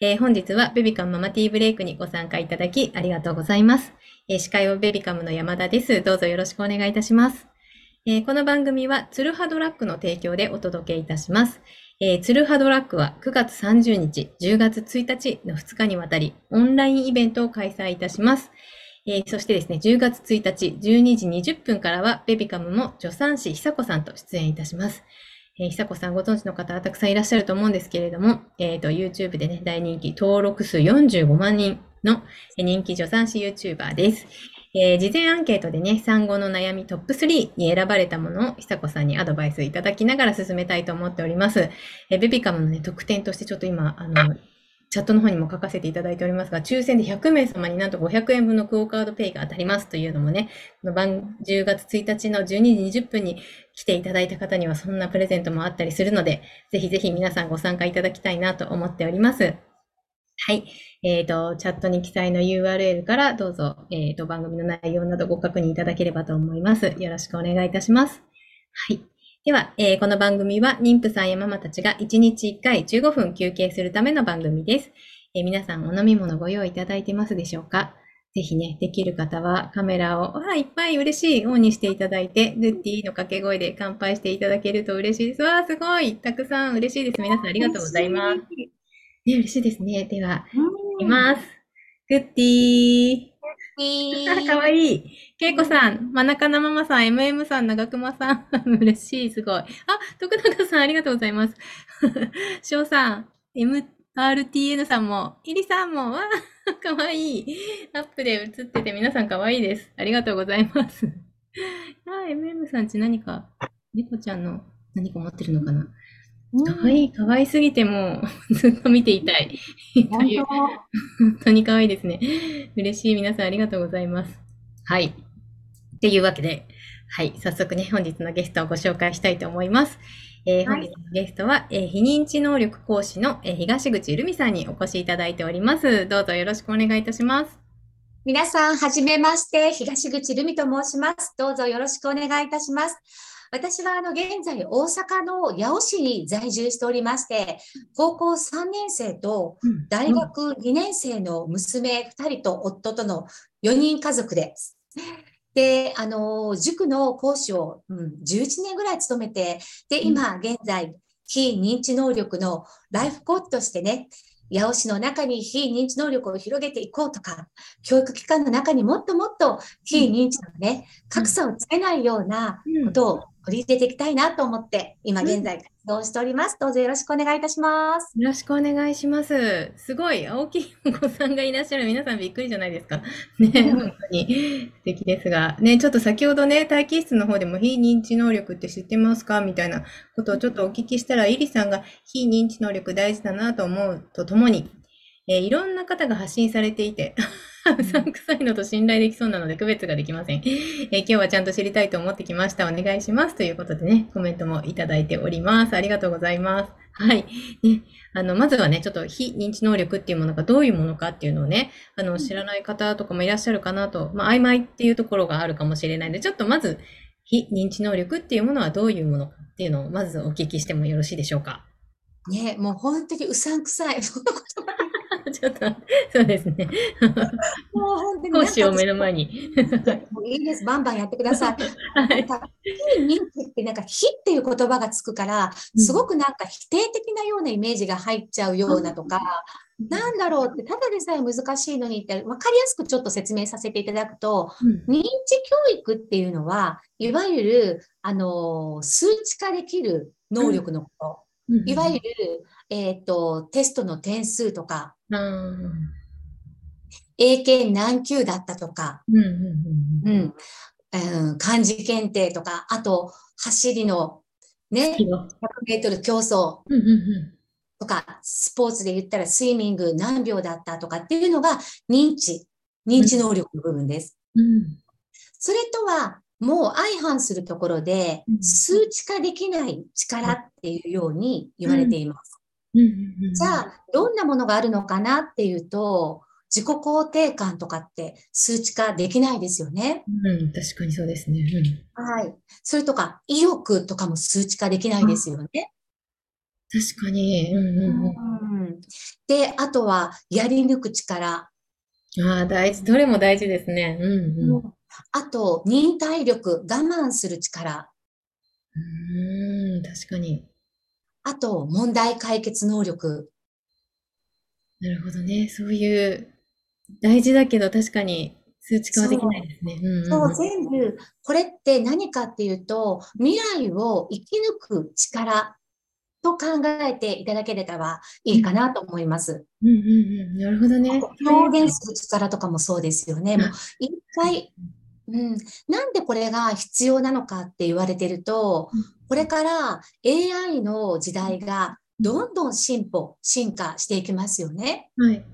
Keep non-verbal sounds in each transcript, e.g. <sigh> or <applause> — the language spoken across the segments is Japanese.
えー本日はベビカムママティーブレイクにご参加いただきありがとうございます。えー司会をベビカムの山田です。どうぞよろしくお願いいたします。えーこの番組はツルハドラッグの提供でお届けいたします。えーツルハドラッグは9月30日、10月1日の2日にわたりオンラインイベントを開催いたします。えーそしてですね、10月1日、12時20分からは、ベビカムも助産師久子さんと出演いたします。えー久子さんご存知の方はたくさんいらっしゃると思うんですけれども、えっ、と、YouTube でね、大人気、登録数45万人の人気助産師 YouTuber です。えー事前アンケートでね、産後の悩みトップ3に選ばれたものを久子さんにアドバイスいただきながら進めたいと思っております。えーベビカムのね、特典としてちょっと今、あの、チャットの方にも書かせていただいておりますが、抽選で100名様になんと500円分のクオカードペイが当たりますというのもね、この番10月1日の12時20分に来ていただいた方にはそんなプレゼントもあったりするので、ぜひぜひ皆さんご参加いただきたいなと思っております。はい。えっ、と、チャットに記載の URL からどうぞ、えっ、と、番組の内容などご確認いただければと思います。よろしくお願いいたします。はい。では、えーこの番組は妊婦さんやママたちが1日1回15分休憩するための番組です。えー皆さんお飲み物ご用意いただいてますでしょうか？ぜひね、できる方はカメラを、わあ、いっぱい嬉しい、オンにしていただいて、グッディの掛け声で乾杯していただけると嬉しいです。わあ、すごいたくさん嬉しいです。皆さんありがとうございます。ね、嬉しいですね。では、いきます。グッディー。かわいい。けいこさん、まなかなママさん、MM さん、長熊さん、<laughs> 嬉しい、すごい。あ、徳永さん、ありがとうございます。<laughs> 翔さん、MRTN さんも、イリさんも、わあ、かわいい。アップで映ってて皆さんかわいいです。ありがとうございます。あ、MM さんち何か、猫ちゃんの何か持ってるのかなかわいい、かわいすぎてもう <laughs> ずっと見ていたい。という本本当に可愛いですね。嬉しい。皆さんありがとうございます。はい。っていうわけで、はい。早速ね、本日のゲストをご紹介したいと思います。えーはい本日のゲストは、えー非認知能力講師の、えー東口るみさんにお越しいただいております。どうぞよろしくお願いいたします。皆さん、はじめまして、東口留美と申します。どうぞよろしくお願いいたします。私は、あの、現在、大阪の八尾市に在住しておりまして、高校3年生と大学2年生の娘2人と夫との4人家族です。で、あの、塾の講師を、うん、11年ぐらい務めて、で、今、現在、非認知能力のライフコーチとしてね、八尾市の中に非認知能力を広げていこうとか、教育機関の中にもっともっと非認知のね、格差をつけないようなことを取り入れていきたいなと思って、今現在活動しております。どうぞよろしくお願いいたします。よろしくお願いします。すごい、青木お子さんがいらっしゃる。皆さんびっくりじゃないですか。<laughs> ね、うん本当に素敵ですが。ね、ちょっと先ほどね、待機室の方でも非認知能力って知ってますかみたいなことをちょっとお聞きしたら、イリさんが非認知能力大事だなと思うとともに、えーいろんな方が発信されていて、うさんくさいのと信頼できそうなので区別ができません。えー今日はちゃんと知りたいと思ってきました。お願いします。ということでね、コメントもいただいております。ありがとうございます。はい。ね、あの、まずはね、ちょっと非認知能力っていうものがどういうものかっていうのをね、あの、知らない方とかもいらっしゃるかなと、まあ、曖昧っていうところがあるかもしれないので、ちょっとまず、非認知能力っていうものはどういうものかっていうのをまずお聞きしてもよろしいでしょうか？ね、もう本当にうさんくさい。そんなことば <laughs> ちょっと、そうですね。もう本当に講師を目のに。前に。もういいです。バンバンやってください。<laughs> はい。なんか、非認知ってなんか、非っていう言葉がつくから、すごくなんか否定的なようなイメージが入っちゃうようなとか、なんだろうって、ただでさえ難しいのにって、わかりやすくちょっと説明させていただくと、うん認知教育っていうのは、いわゆる、あの、数値化できる能力のこと。いわゆる、えっ、と、テストの点数とか、うん英検何級だったとか、漢字検定とか、あと、走りの、ね、うん100メートル競争とか、スポーツで言ったらスイミング何秒だったとかっていうのが認知、認知能力の部分です。うんそれとは、もう相反するところでう、ん数値化できない力っていうように言われています。じゃあ、どんなものがあるのかなっていうと、自己肯定感とかって数値化できないですよね。うん、確かにそうですね。うんはい。それとか、意欲とかも数値化できないですよね。確かに。うんうんうん。で、あとは、やり抜く力。ああ、大事。どれも大事ですね。うんうん。あと、忍耐力、我慢する力。うーん、確かに。あと、問題解決能力。なるほどね。そういう、大事だけど確かに数値化はできないですね。うんうんそう、うん。全部、これって何かっていうと、未来を生き抜く力と考えていただければいいかなと思います。うんうんうん。なるほどね。表現する力とかもそうですよね。もう一回、うん、なんでこれが必要なのかって言われてるとうん、これから AI の時代がどんどん進歩、進化していきますよね。はい。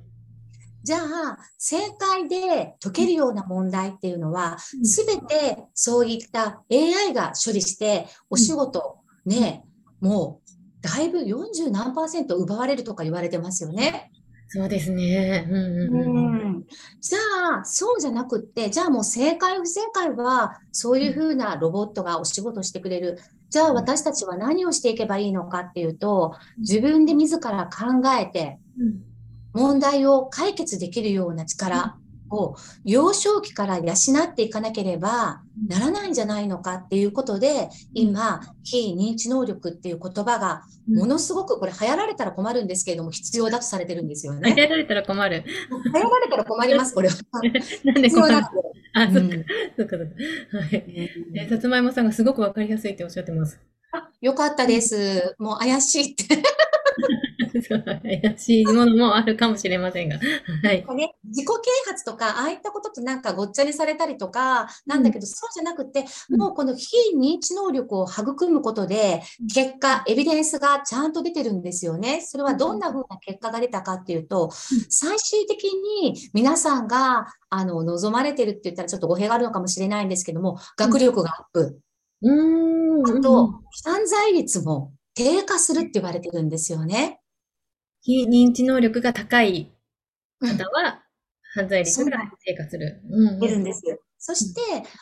じゃあ、正解で解けるような問題っていうのは、うんすべてそういった AI が処理して、お仕事、ね、もう、だいぶ40何パーセント奪われるとか言われてますよね。そうですね。うんうんうん。うんじゃあ、そうじゃなくって、じゃあもう正解不正解は、そういうふうなロボットがお仕事してくれる。じゃあ私たちは何をしていけばいいのかっていうと、自分で自ら考えて、うん問題を解決できるような力を幼少期から養っていかなければならないんじゃないのかっていうことで、今、非認知能力っていう言葉がものすごくこれ流行られたら困るんですけれども必要だとされてるんですよね。投げられたら困る。流行られたら困ります、これは。<laughs> なんで困る。あ、そっか、うんそっか、そっか。はい。え、さつまいもさんがすごくわかりやすいっておっしゃってます。あよかったです。もう怪しいって。<laughs> 怪しいものもあるかもしれませんが。はい。ね、自己啓発とか、ああいったこととなんかごっちゃにされたりとか、なんだけど、そうじゃなくて、うんもうこの非認知能力を育むことで、結果、エビデンスがちゃんと出てるんですよね。それはどんな風な結果が出たかっていうと、最終的に皆さんが、あの、望まれてるって言ったらちょっと語弊があるのかもしれないんですけども、学力がアップ。うーん。あと、犯罪率も低下するって言われてるんですよね。非認知能力が高い方は、犯罪率が低下する。うん出るんです。そして、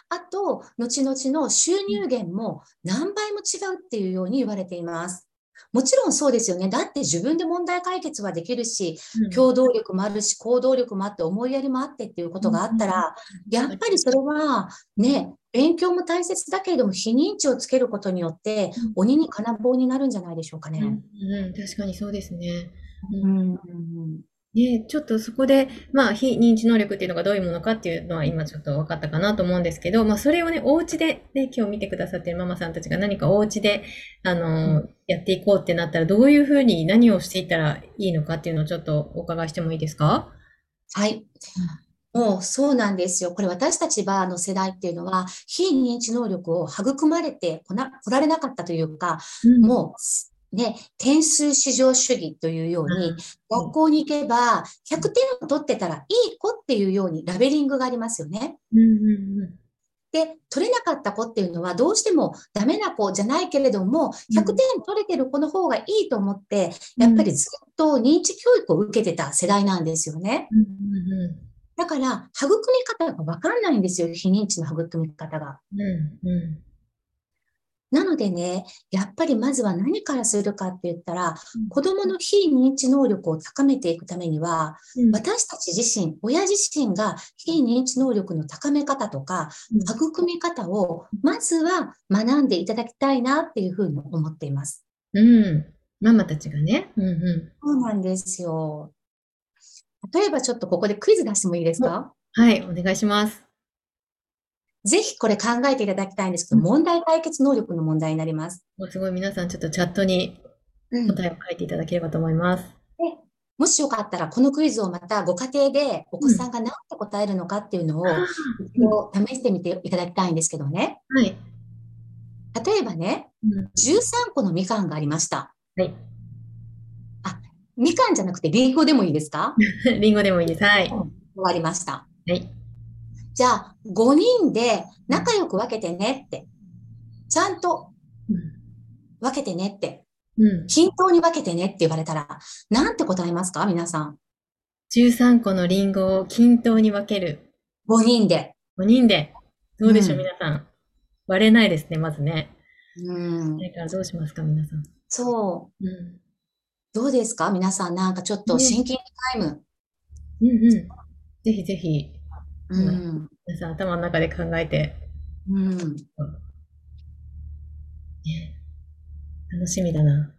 あと、後々の収入源も何倍も違うっていうように言われています。もちろんそうですよね。だって自分で問題解決はできるし、うん共同力もあるし、行動力もあって、思いやりもあってっていうことがあったら、やっぱりそれはね、勉強も大切だけれども、非認知をつけることによってうん、鬼に金棒になるんじゃないでしょうかうんね。うん、確かにそうですね。ううんんね、ちょっとそこで、まあ、非認知能力っていうのがどういうものかっていうのは今ちょっと分かったかなと思うんですけど、まあ、それをね、お家でね、今日見てくださってるママさんたちが何かお家で、あの、やっていこうってなったら、どういうふうに何をしていったらいいのかっていうのをちょっとお伺いしてもいいですか？はい。もうそうなんですよ。これ私たちはの世代っていうのは、非認知能力を育まれてこな、来られなかったというか、うんもうね、点数至上主義というように、学校に行けば100点を取ってたらいい子っていうようにラベリングがありますよね。うんうんうんで、取れなかった子っていうのはどうしてもダメな子じゃないけれども、100点取れてる子の方がいいと思って、やっぱりずっと認知教育を受けてた世代なんですよね。うんうんだから、育み方がわかんないんですよ、非認知の育み方が。うんうんなのでね、やっぱりまずは何からするかって言ったらうん、子供の非認知能力を高めていくためには、うん私たち自身、親自身が非認知能力の高め方とか、育み方を、まずは学んでいただきたいなっていうふうに思っています。うん。ママたちがね。うんうそうなんですよ。例えばちょっとここでクイズ出してもいいですか？ん。はい、お願いします。ぜひこれ考えていただきたいんですけど、問題解決能力の問題になります。もうすごい皆さんちょっとチャットにうん答えを書いていただければと思います。もしよかったら、このクイズをまたご家庭でお子さんが何て答えるのかっていうのを、試してみていただきたいんですけどね。はい。例えばね、うん13個のみかんがありました。はい。みかんじゃなくてリンゴでもいいですか？<laughs> リンゴでもいいです。はい。終わりました。はい。じゃあ、5人で仲良く分けてねって。ちゃんと分けてねって。うん。均等に分けてねって言われたら、なんて答えますか？皆さん。13個のリンゴを均等に分ける。5人で。5人で。どうでしょう、うん皆さん。割れないですね、まずね。うんそ。れからどうしますか、皆さん。そう。うん。どうですか？皆さん、なんかちょっとシンキングタイム。うんうん。ぜひぜひ、うん。皆さん頭の中で考えて、うん。ね楽しみだな。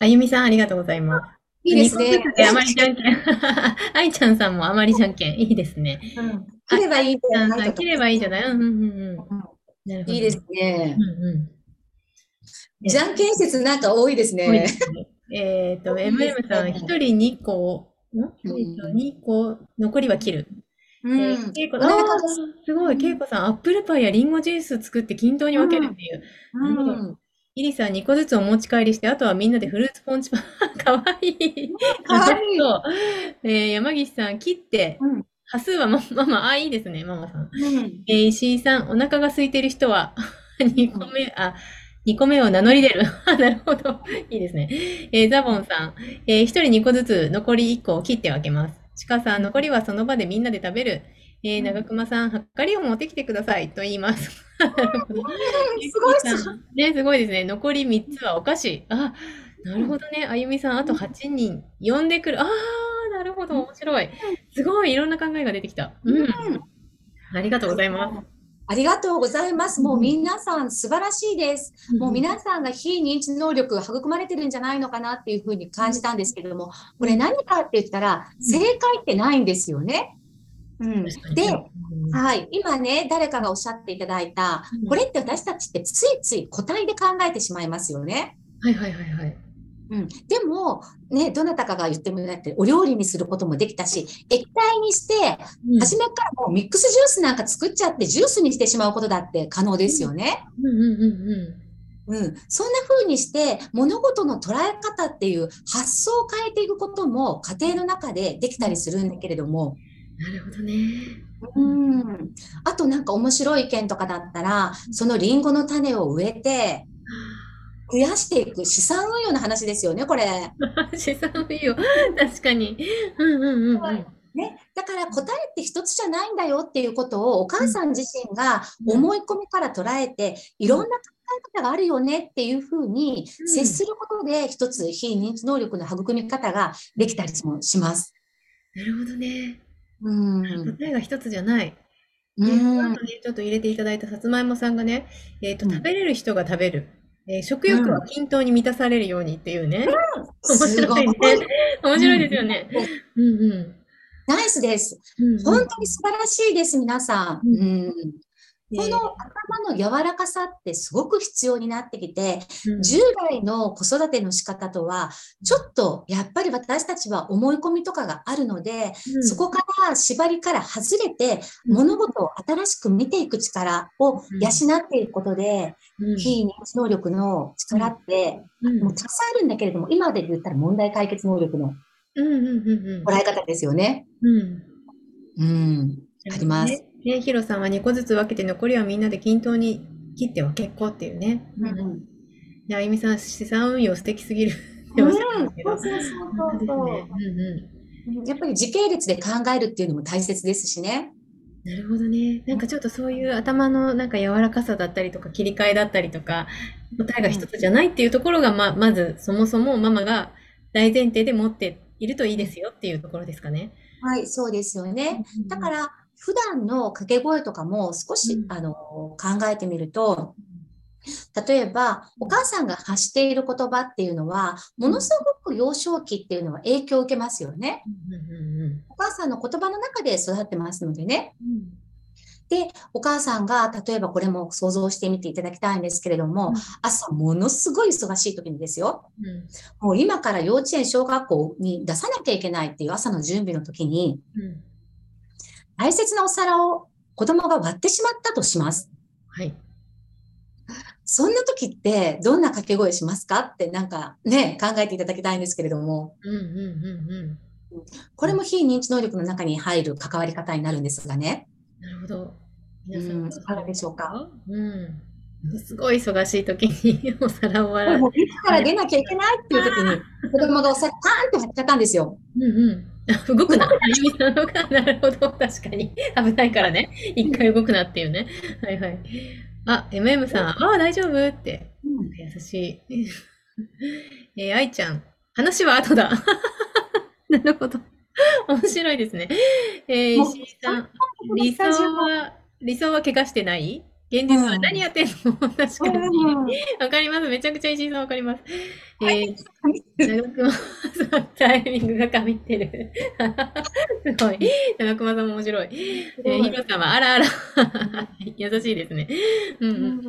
あゆみさん、ありがとうございます。いいですねあまりじゃんけん。<laughs> 愛ちゃんさんもあまりじゃんけん。いいですね。うん切ればいいんじゃない切ればいいんじゃない？うんうんうんうん。なるほど。いいですねう。んうん。じゃんけん説なんか多いですね。えっと、いいですね MM さん、一人二個、ん？一人二個、残りは切る。うえんー、けいこお腹あーすごい、けいこさん、アップルパイやリンゴジュース作って均等に分けるっていう。なるほどうん。イリさん、2個ずつお持ち帰りして、あとはみんなでフルーツポンチパン。かわいい。かわいい。<laughs> えー山岸さん、切って、うん端数はマママ、あ、いいですね、ママさん。うんえー石井さん、お腹が空いてる人は、2個目、あ、2個目を名乗り出る。<laughs> あなるほど。いいですね。えーザボンさん、えー、1人2個ずつ残り1個を切って分けます。ちかさん、残りはその場でみんなで食べる。えー、長熊さん、はっかりを持ってきてくださいと言います。<laughs> すごい <laughs> ね、すごいですね。残り3つはお菓子。あ、なるほどね。あゆみさん、あと8人呼んでくる。あー、なるほど。面白い。すごい、いろんな考えが出てきた。うん。ありがとうございます。ありがとうございます。もう皆さん素晴らしいです。もう皆さんが非認知能力が育まれてるんじゃないのかなっていうふうに感じたんですけれども、これ何かって言ったら、正解ってないんですよね。うん、で、うんはい、今ね、誰かがおっしゃっていただいたうん、これって私たちってついつい個体で考えてしまいますよね。はいはいはいはい。うん、でも、ね、どなたかが言ってもらって、お料理にすることもできたし、液体にして、うん。初めからもうミックスジュースなんか作っちゃって、ジュースにしてしまうことだって可能ですよね。うん。うん。うん。うん。うん、そんな風にして物事の捉え方っていう発想を変えていくことも家庭の中でできたりするんだけれども、なるほどね。うん、あとなんか面白い意見とかだったらそのリンゴの種を植えて増やしていく資産運用の話ですよねこれ。<laughs> 資産運用。確かに。うんうんうんうん。ね、だから答えって一つじゃないんだよっていうことをお母さん自身が思い込みから捉えていろんな考え方があるよねっていうふうにうん接することで一つ非認知能力の育み方ができたりもします。なるほどね。うん。答えが一つじゃない。うんちょっと入れていただいたさつまいもさんがね、えっと、うん食べれる人が食べる。えー食欲は均等に満たされるようにっていうね。<laughs> 面すごい白いね。面白いですよね。うんうん。ナイスです。うんうん本当に素晴らしいです、皆さん。うんうんこえーの頭の柔らかさってすごく必要になってきて、うん。従来の子育ての仕方とは、ちょっとやっぱり私たちは思い込みとかがあるので、うん。そこから縛りから外れて、うん。物事を新しく見ていく力を養っていくことで、うん。非認知能力の力って、うん。もうたくさんあるんだけれども、今で言ったら問題解決能力の捉え方ですよね。うん。うん。ありますね。ね、ヒロさんは2個ずつ分けて残りはみんなで均等に切っては結構っていうね。うん。であゆみさん、資産運用素敵すぎる <laughs> うそうそう本当ですそうね。うんうやっぱり時系列で考えるっていうのも大切ですしね。ん。なるほどね。なんかちょっとそういう頭のなんか柔らかさだったりとか切り替えだったりとか、答えが一つじゃないっていうところが、ま、まずそもそもママが大前提で持っているといいですよっていうところですかね。はい、そうですよね。だから、普段の掛け声とかも少し、うん。あの考えてみると、例えば、お母さんが発している言葉っていうのは、ものすごく幼少期っていうのは影響を受けますよね。お母さんの言葉の中で育ってますのでね。うん。で、お母さんが、例えばこれも想像してみていただきたいんですけれども、うん。朝ものすごい忙しい時にですよ。うん。もう今から幼稚園、小学校に出さなきゃいけないっていう朝の準備の時に、うん大切なお皿を子供が割ってしまったとします。はい。そんな時ってどんな掛け声しますか？ってなんかね、考えていただきたいんですけれども、うんうんうんこれも非認知能力の中に入る関わり方になるんですがね。うん。なるほど。皆さうんん、いかがでしょうか？うん。すごい忙しい時にお皿を割らもう駅から出なきゃいけないっていう時に、子供がお皿パーンと割っちゃったんですよ。うんうん。あ <laughs> 動くな。あゆみさんのが、なるほど。確かに。危ないからね。一回動くなっていうね。はいはい。あ、MM さん、ああ、大丈夫って。優しい。<laughs> えー、愛ちゃん、話は後だ。<laughs> なるほど。面白いですね。えー、石井さん、理想は、理想は怪我してない？現実は何やってんの、<laughs> 確かに。わかります。めちゃくちゃ石井さんわかります。えー、長熊さん、タイミングがかみってる。<laughs> すごい。長熊さんも面白い。えー、ヒロさんは、あらあら。<laughs> 優しいですね。うんうん。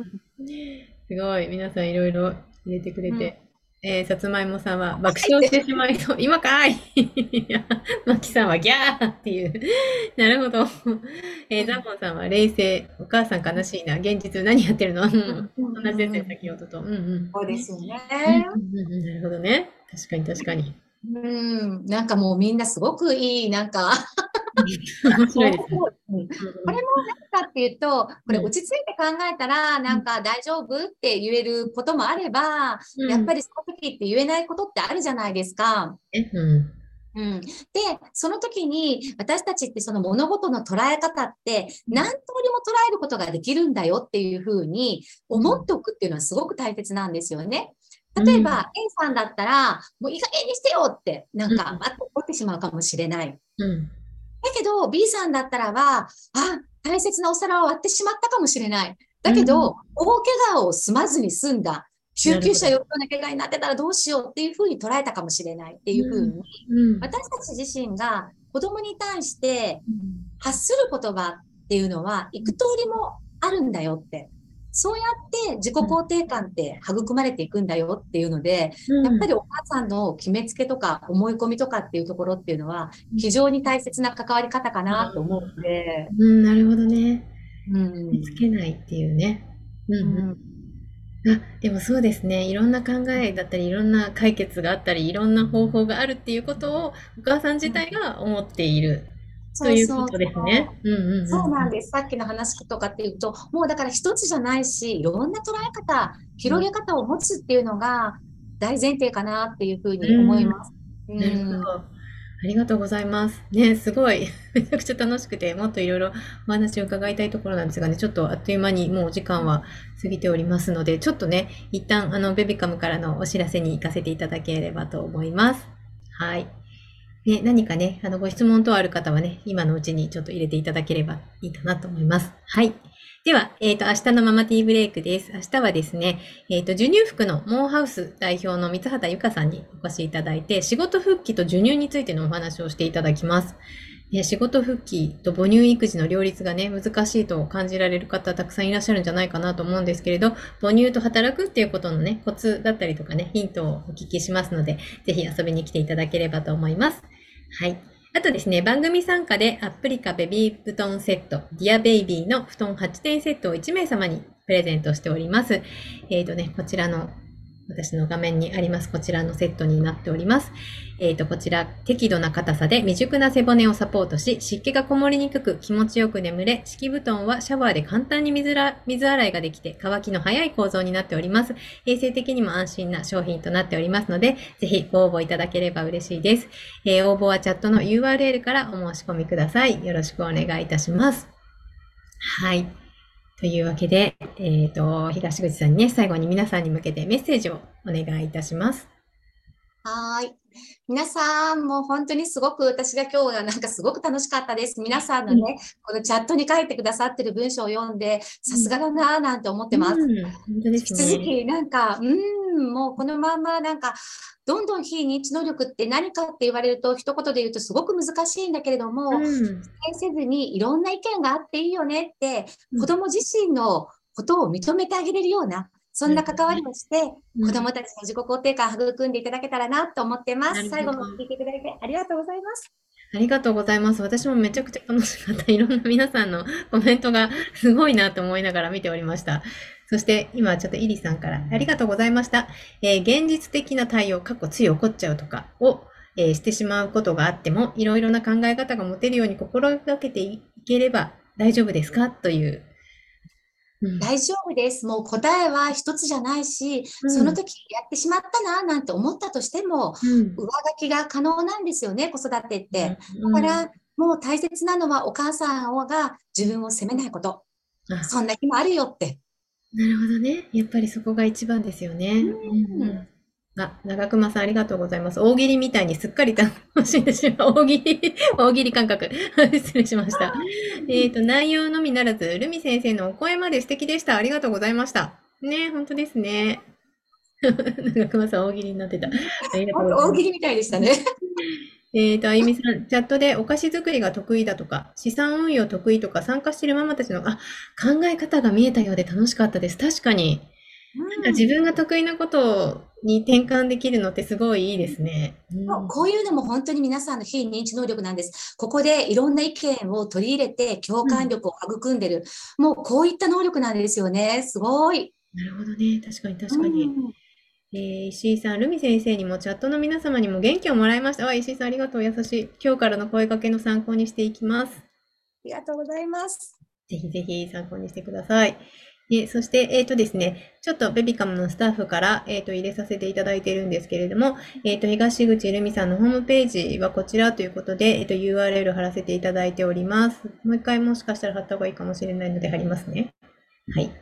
すごい。皆さんいろいろ入れてくれて。えー、さつまいもさんは爆笑してしまいそう。<laughs> 今かい <laughs> まきさんはギャーっていう。<laughs> なるほど。えー、ザボンさんは冷静。お母さん悲しいな。現実何やってるの、同じですね、先ほどと。うんうん。そうですよね、なるほどね。確かに確かに。うん、なんかもうみんなすごくいい、なんか。これも何かっていうと、これ落ち着いて考えたら、なんか大丈夫って言えることもあれば、やっぱりその時って言えないことってあるじゃないですか。うん。うん、で、その時に私たちってその物事の捉え方って何通りも捉えることができるんだよっていうふうに思っておくっていうのはすごく大切なんですよね。例えば、A さんだったら、もういい加減にしてよって、なんか、ま、怒ってしまうかもしれない。うんだけど、B さんだったらば、あ、大切なお皿を割ってしまったかもしれない。だけど、うん、大怪我を済まずに済んだ。救急車呼ぶような怪我になってたらどうしようっていうふうに捉えたかもしれないっていうふうに、うん、私たち自身が子供に対して発する言葉っていうのは、幾通りもあるんだよってそうやって自己肯定感って育まれていくんだよっていうので、うん、やっぱりお母さんの決めつけとか思い込みとかっていうところっていうのは非常に大切な関わり方かなと思うので。うん、なるほどね。うん。つけないっていうね。うん、うんあでもそうですね。いろんな考えだったり、いろんな解決があったり、いろんな方法があるっていうことをお母さん自体が思っているそういうことですね。そうなんです。さっきの話とかっていうと、もうだから一つじゃないし、いろんな捉え方、広げ方を持つっていうのが大前提かなっていうふうに思います。うん、なるほど。ありがとうございます。ね、すごい、<laughs> めちゃくちゃ楽しくて、もっといろいろお話を伺いたいところなんですがね、ちょっとあっという間にもうお時間は過ぎておりますので、ちょっとね、一旦あの、ベビカムからのお知らせに行かせていただければと思います。はい。ね、何かね、あの、ご質問等ある方はね、今のうちにちょっと入れていただければいいかなと思います。はい。では、えっ、ー、と、明日のママティーブレイクです。明日はですね、えっ、ー、と、授乳服のモーハウス代表の三畑由香さんにお越しいただいて、仕事復帰と授乳についてのお話をしていただきます。ね、仕事復帰と母乳育児の両立がね、難しいと感じられる方たくさんいらっしゃるんじゃないかなと思うんですけれど、母乳と働くっていうことのね、コツだったりとかね、ヒントをお聞きしますので、ぜひ遊びに来ていただければと思います。はい。あとですね、番組参加でアプリカベビー布団セット、ディアベイビーの布団8点セットを1名様にプレゼントしております。えっ、ー、とね、こちらの私の画面にありますこちらのセットになっております。えっ、ー、と、こちら適度な硬さで未熟な背骨をサポートし、湿気がこもりにくく気持ちよく眠れ、敷布団はシャワーで簡単に水ら水洗いができて乾きの早い構造になっております。衛生的にも安心な商品となっておりますので、ぜひご応募いただければ嬉しいです。えー、応募はチャットの URL からお申し込みください。よろしくお願いいたします。はい。というわけで、えっ、ー、と、東口さんにね、最後に皆さんに向けてメッセージをお願いいたします。はい。皆さん、もう本当にすごく私が今日はなんかすごく楽しかったです。皆さんのね、うん、このチャットに書いてくださってる文章を読んで、さすがだなぁなんて思ってます。うん、引き続き、なんか、うん、もうこのままなんか、どんどん非認知能力って何かって言われると、一言で言うとすごく難しいんだけれども、うん、せずにいろんな意見があっていいよねって、子供自身のことを認めてあげれるような、そんな関わりをして、子供たちの自己肯定感を育んでいただけたらなと思ってます。最後まで聞いていただいてありがとうございます。ありがとうございます。私もめちゃくちゃ楽しかった。いろんな皆さんのコメントがすごいなと思いながら見ておりました。そして今ちょっとイリさんからありがとうございました。えー、現実的な対応、過去つい怒っちゃうとかを、えー、してしまうことがあっても、いろいろな考え方が持てるように心がけていければ大丈夫ですか？という大丈夫です。もう答えは一つじゃないし、うん、その時やってしまったな、なんて思ったとしても、うん、上書きが可能なんですよね、子育てって。だから、もう大切なのはお母さんが自分を責めないこと。そんな日もあるよって。なるほどね。やっぱりそこが一番ですよね。うんあ、長熊さんありがとうございます。大喜利みたいにすっかり楽しんでしまう。<laughs> 大喜利、大喜利感覚。<laughs> 失礼しました。えっと、内容のみならず、ルミ先生のお声まで素敵でした。ありがとうございました。ね、本当ですね。<laughs> 長熊さん大喜利になってた。大喜利みたいでしたね。えっと、あゆみさん、チャットでお菓子作りが得意だとか、資産運用得意とか、参加しているママたちの、あ、考え方が見えたようで楽しかったです。確かに。なんか自分が得意なことに転換できるのってすごいいいですね。そうこういうのも本当に皆さんの非認知能力なんです。ここでいろんな意見を取り入れて共感力を育んでる。もうこういった能力なんですよね。すごい。なるほどね。確かに確かに。うんえー石井さん、ルミ先生にもチャットの皆様にも元気をもらいました。あ、石井さんありがとう。優しい。今日からの声かけの参考にしていきます。ありがとうございます。ぜひぜひ参考にしてください。でそして、えっ、とですね、ちょっとベビカムのスタッフから、えっ、と、入れさせていただいているんですけれども、えっ、と、東口ルミさんのホームページはこちらということで、えっ、と、URL 貼らせていただいております。もう一回もしかしたら貼った方がいいかもしれないので貼りますね。はい。こ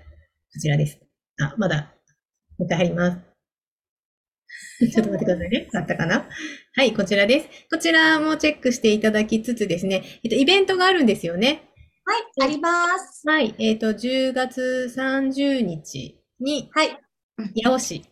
ちらです。あ、まだ、もう一回貼ります。<laughs> ちょっと待ってくださいね。あったかな？はい、こちらです。こちらもチェックしていただきつつですね、えっと、イベントがあるんですよね。はい、あります。はい、えっと、10月30日に、はい。八尾市。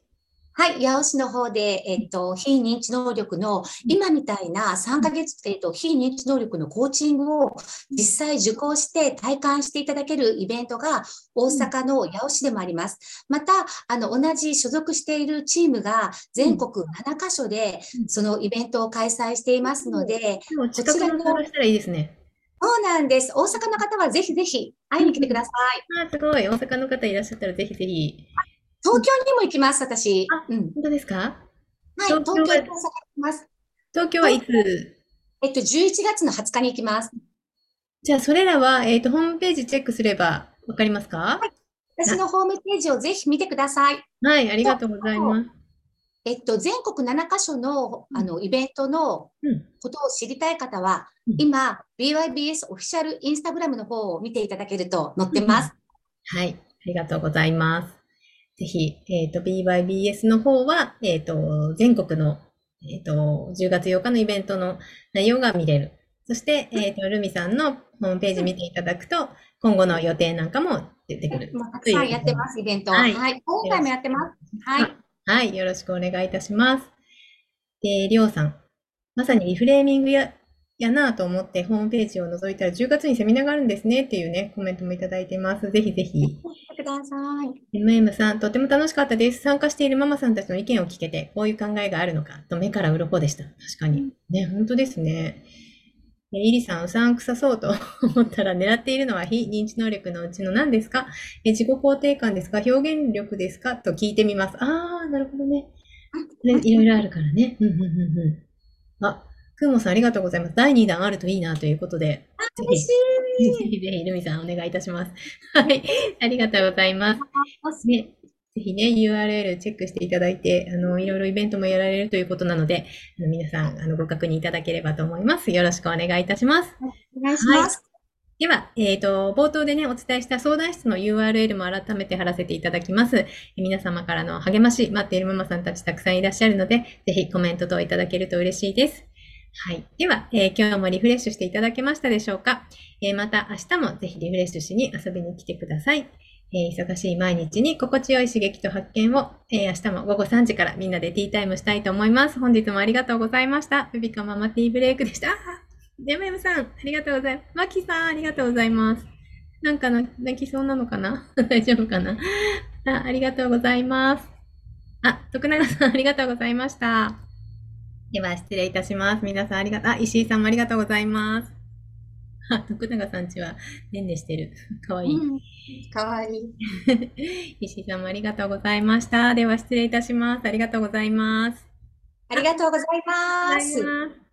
はい、八尾市の方で、えっと、非認知能力の、今みたいな3ヶ月、えっと、非認知能力のコーチングを実際受講して体感していただけるイベントが大阪の八尾市でもあります。また、あの、同じ所属しているチームが全国7カ所でうんそのイベントを開催していますので、でも近くの探したらいいですね。そうなんです。大阪の方はぜひぜひ会いに来てください。あー、すごい。大阪の方いらっしゃったらぜひぜひ。東京にも行きます、私。あうん。本当ですか？はい、東京大阪に行きます。東京はいつ？えっと、11月の20日に行きます。じゃあ、それらは、えっと、ホームページチェックすればわかりますか？私のホームページをぜひ見てください。はい、ありがとうございます。えっと、全国7カ所のあのイベントのうん。ことを知りたい方は、うん今、BYBS オフィシャルインスタグラムの方を見ていただけると載ってます。はい、ありがとうございます。ぜひ、えっと、BYBS の方は、えっと、全国の、えっと、10月8日のイベントの内容が見れる。そして、えっと、ルミさんのホームページ見ていただくと、今後の予定なんかも出てくる。もうたくさんやってます、イベント。ははいい。今回もやってます。はい。はい、よろしくお願いいたします。で、りょうさん。まさにリフレーミングや、やなと思ってホームページを覗いたら10月にセミナーがあるんですねっていうね、コメントもいただいてます。ぜひぜひ。見てください。MM さん、とても楽しかったです。参加しているママさんたちの意見を聞けて、こういう考えがあるのか、と目から鱗でした。確かに。ね、本当ですね。えイリさん、うさんくさそうと <laughs> 思ったら、狙っているのは非認知能力のうちの何ですか？え自己肯定感ですか？表現力ですか？と聞いてみます。あー、なるほどね。ねいろいろあるからね。うんうんうんうん。あ、くんもさんありがとうございます。第2弾あるといいなということで。ぜ嬉しひ、ぜひぜひ、ルミさんお願いいたします。はい。ありがとうございます。い。ね、ぜひね、URL チェックしていただいて、あの、いろいろイベントもやられるということなので、あの皆さん、あの、ご確認いただければと思います。よろしくお願いいたします。お願いします。では、えっ、と、冒頭でね、お伝えした相談室の URL も改めて貼らせていただきます。え皆様からの励まし、待っているママさんたちたくさんいらっしゃるので、ぜひコメント等いただけると嬉しいです。はい。では、えー今日もリフレッシュしていただけましたでしょうか、えーまた明日もぜひリフレッシュしに遊びに来てください。えー忙しい毎日に心地よい刺激と発見を、えー明日も午後3時からみんなでティータイムしたいと思います。本日もありがとうございました。ベビカママティーブレイクでした。あーヤムさん、ありがとうございます。マキさん、ありがとうございます。なんか泣きそうなのかな？<laughs> 大丈夫かな？あありがとうございます。あ、徳永さん、ありがとうございました。では、失礼いたします。皆さん、ありがとう。あ、石井さんもありがとうございます。あ、<laughs> 徳永さんちは、ねんねしてる。かわいい。うんかわいい。<laughs> 石井さんもありがとうございました。では、失礼いたします。ありがとうございます。ありがとうご。ざいます。